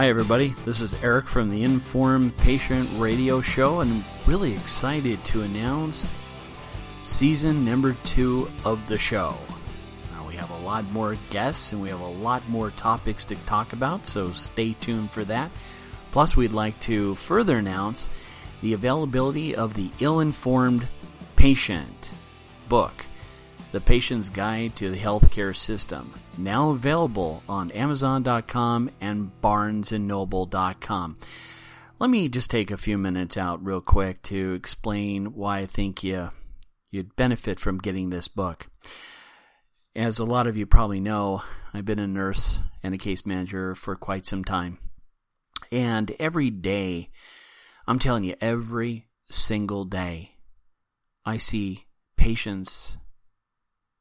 Hi, everybody. This is Erik from the Informed Patient Radio Show, and I'm really excited to announce season number two of the show. Now, we have a lot more guests and we have a lot more topics to talk about, so stay tuned for that. Plus, we'd like to further announce the availability of the Ill Informed Patient book, The Patient's Guide to the Healthcare System, now available on Amazon.com and BarnesandNoble.com. Let me just take a few minutes out real quick to explain why I think you you'd benefit from getting this book. As a lot of you probably know, I've been a nurse and a case manager for quite some time. And every day, I'm telling you, every single day, I see patients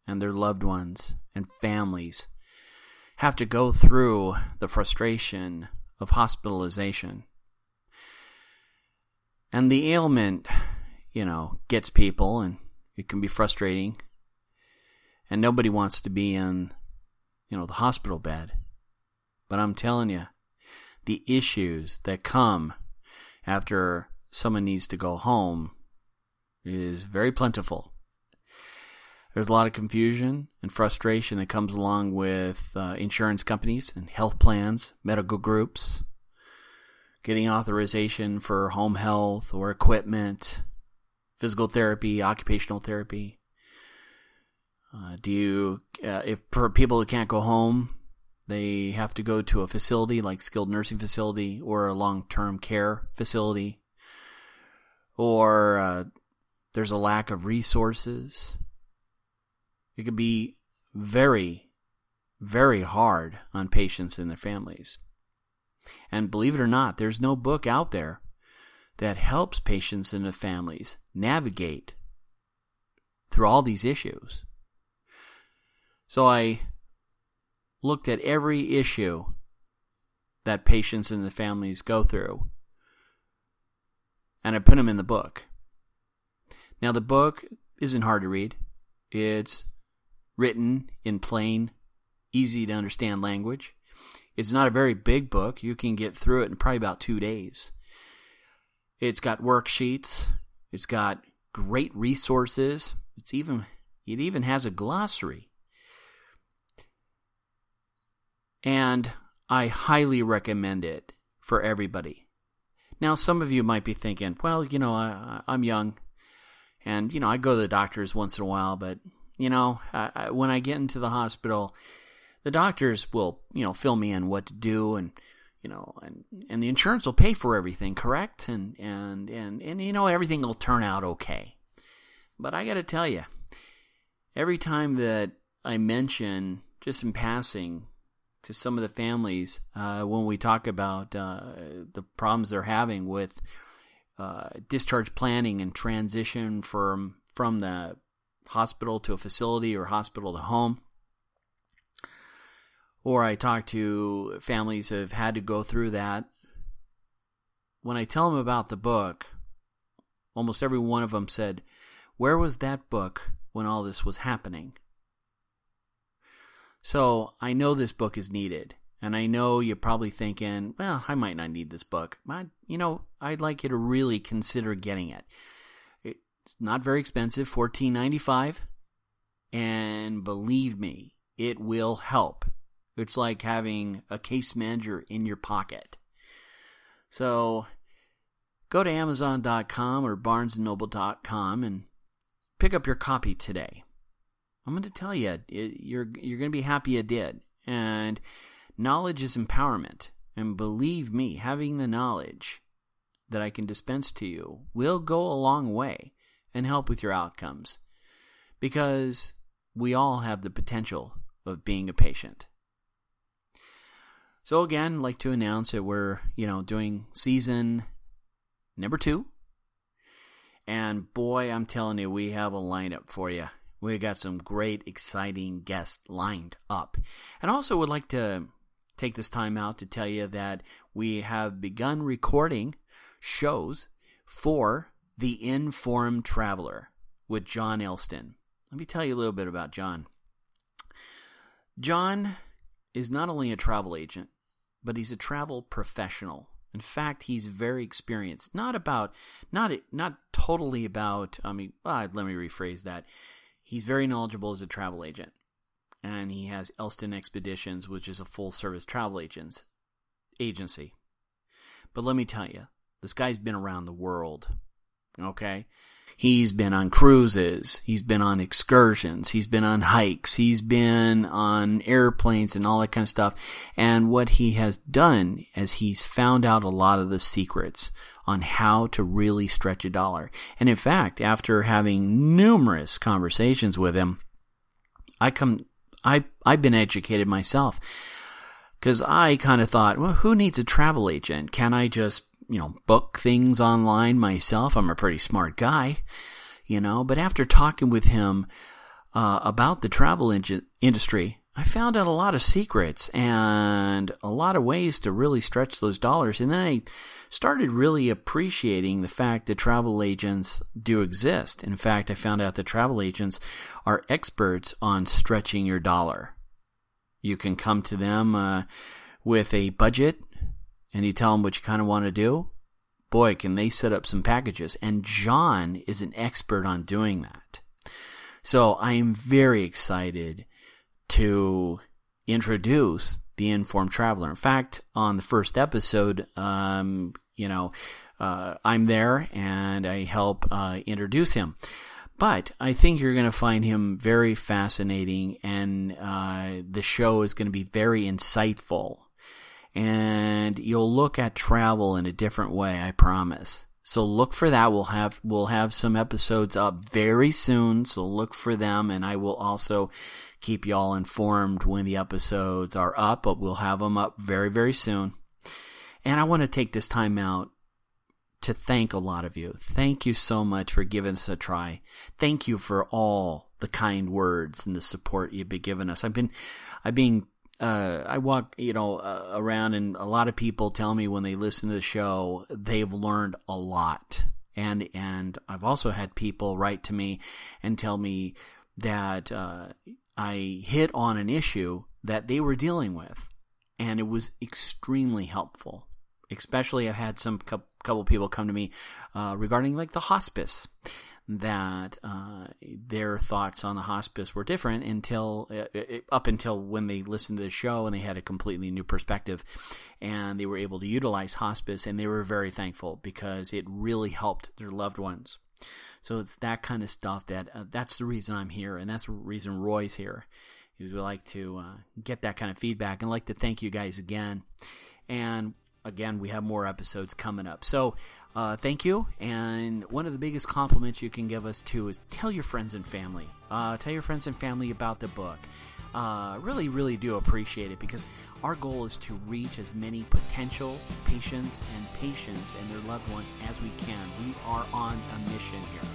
and their loved ones and families have to go through the frustration of hospitalization. And the ailment, you know, gets people and it can be frustrating. And nobody wants to be in, you know, the hospital bed. But I'm telling you, the issues that come after someone needs to go home is very plentiful. There's a lot of confusion and frustration that comes along with uh, insurance companies and health plans, medical groups, getting authorization for home health or equipment, physical therapy, occupational therapy. Uh, do you, uh, if for people who can't go home, they have to go to a facility like skilled nursing facility or a long-term care facility, or uh, there's a lack of resources. It could be very, very hard on patients and their families. And believe it or not, there's no book out there that helps patients and their families navigate through all these issues. So I looked at every issue that patients and the families go through and I put them in the book. Now, the book isn't hard to read, it's written in plain, easy to understand language. It's not a very big book. You can get through it in probably about two days. It's got worksheets. It's got great resources. It's even it even has a glossary. And I highly recommend it for everybody. Now, some of you might be thinking, well, you know, I, am young, and you know, I go to the doctors once in a while, but you know, I, I, when I get into the hospital, the doctors will, you know, fill me in what to do, and you know, and and the insurance will pay for everything, correct? And and and and you know, everything will turn out okay. But I got to tell you, every time that I mention, just in passing, to some of the families uh, when we talk about uh, the problems they're having with uh, discharge planning and transition from from the hospital to a facility or hospital to home. Or I talk to families that have had to go through that. When I tell them about the book, almost every one of them said, Where was that book when all this was happening? So I know this book is needed. And I know you're probably thinking, well, I might not need this book. But, you know, I'd like you to really consider getting it. It's not very expensive, fourteen ninety five, and believe me, it will help. It's like having a case manager in your pocket. So go to Amazon.com or BarnesandNoble.com and pick up your copy today. I'm going to tell you, it, you're you're going to be happy you did. And knowledge is empowerment, and believe me, having the knowledge that I can dispense to you will go a long way and help with your outcomes because we all have the potential of being a patient. So again, I'd like to announce that we're, you know, doing season number 2. And boy, I'm telling you, we have a lineup for you. We got some great, exciting guests lined up. And also would like to take this time out to tell you that we have begun recording shows for the Informed Traveler with John Elston. Let me tell you a little bit about John. John is not only a travel agent, but he's a travel professional. In fact, he's very experienced. Not about, not not totally about. I mean, uh, let me rephrase that. He's very knowledgeable as a travel agent, and he has Elston Expeditions, which is a full service travel agents agency. But let me tell you, this guy's been around the world. Okay, He's been on cruises. He's been on excursions. He's been on hikes. He's been on airplanes and all that kind of stuff. And what he has done is he's found out a lot of the secrets on how to really stretch a dollar. And in fact, after having numerous conversations with him, I come, I, I've been educated myself because I kind of thought, well, who needs a travel agent? Can I just you know, book things online myself. I'm a pretty smart guy, you know, but after talking with him uh, about the travel in- industry, I found out a lot of secrets and a lot of ways to really stretch those dollars. And then I started really appreciating the fact that travel agents do exist. In fact, I found out that travel agents are experts on stretching your dollar. You can come to them uh, with a budget and you tell them what you kind of want to do, boy, can they set up some packages. And John is an expert on doing that. So I am very excited to introduce the informed traveler. In fact, on the first episode, um, you know, uh, I'm there and I help uh, introduce him. But I think you're going to find him very fascinating, and uh, the show is going to be very insightful and you'll look at travel in a different way, I promise. So look for that. We'll have we'll have some episodes up very soon, so look for them and I will also keep y'all informed when the episodes are up, but we'll have them up very very soon. And I want to take this time out to thank a lot of you. Thank you so much for giving us a try. Thank you for all the kind words and the support you've been giving us. I've been I've been uh, I walk, you know, uh, around, and a lot of people tell me when they listen to the show, they've learned a lot. And and I've also had people write to me and tell me that uh, I hit on an issue that they were dealing with, and it was extremely helpful. Especially, I've had some couple people come to me uh, regarding like the hospice that uh, their thoughts on the hospice were different until uh, up until when they listened to the show and they had a completely new perspective and they were able to utilize hospice and they were very thankful because it really helped their loved ones. So it's that kind of stuff that uh, that's the reason i'm here and that's the reason roy's here is we like to uh, get that kind of feedback and like to thank you guys again. And again we have more episodes coming up so uh, thank you. And one of the biggest compliments you can give us too is tell your friends and family. Uh, tell your friends and family about the book. Uh, really, really do appreciate it because our goal is to reach as many potential patients and patients and their loved ones as we can. We are on a mission here.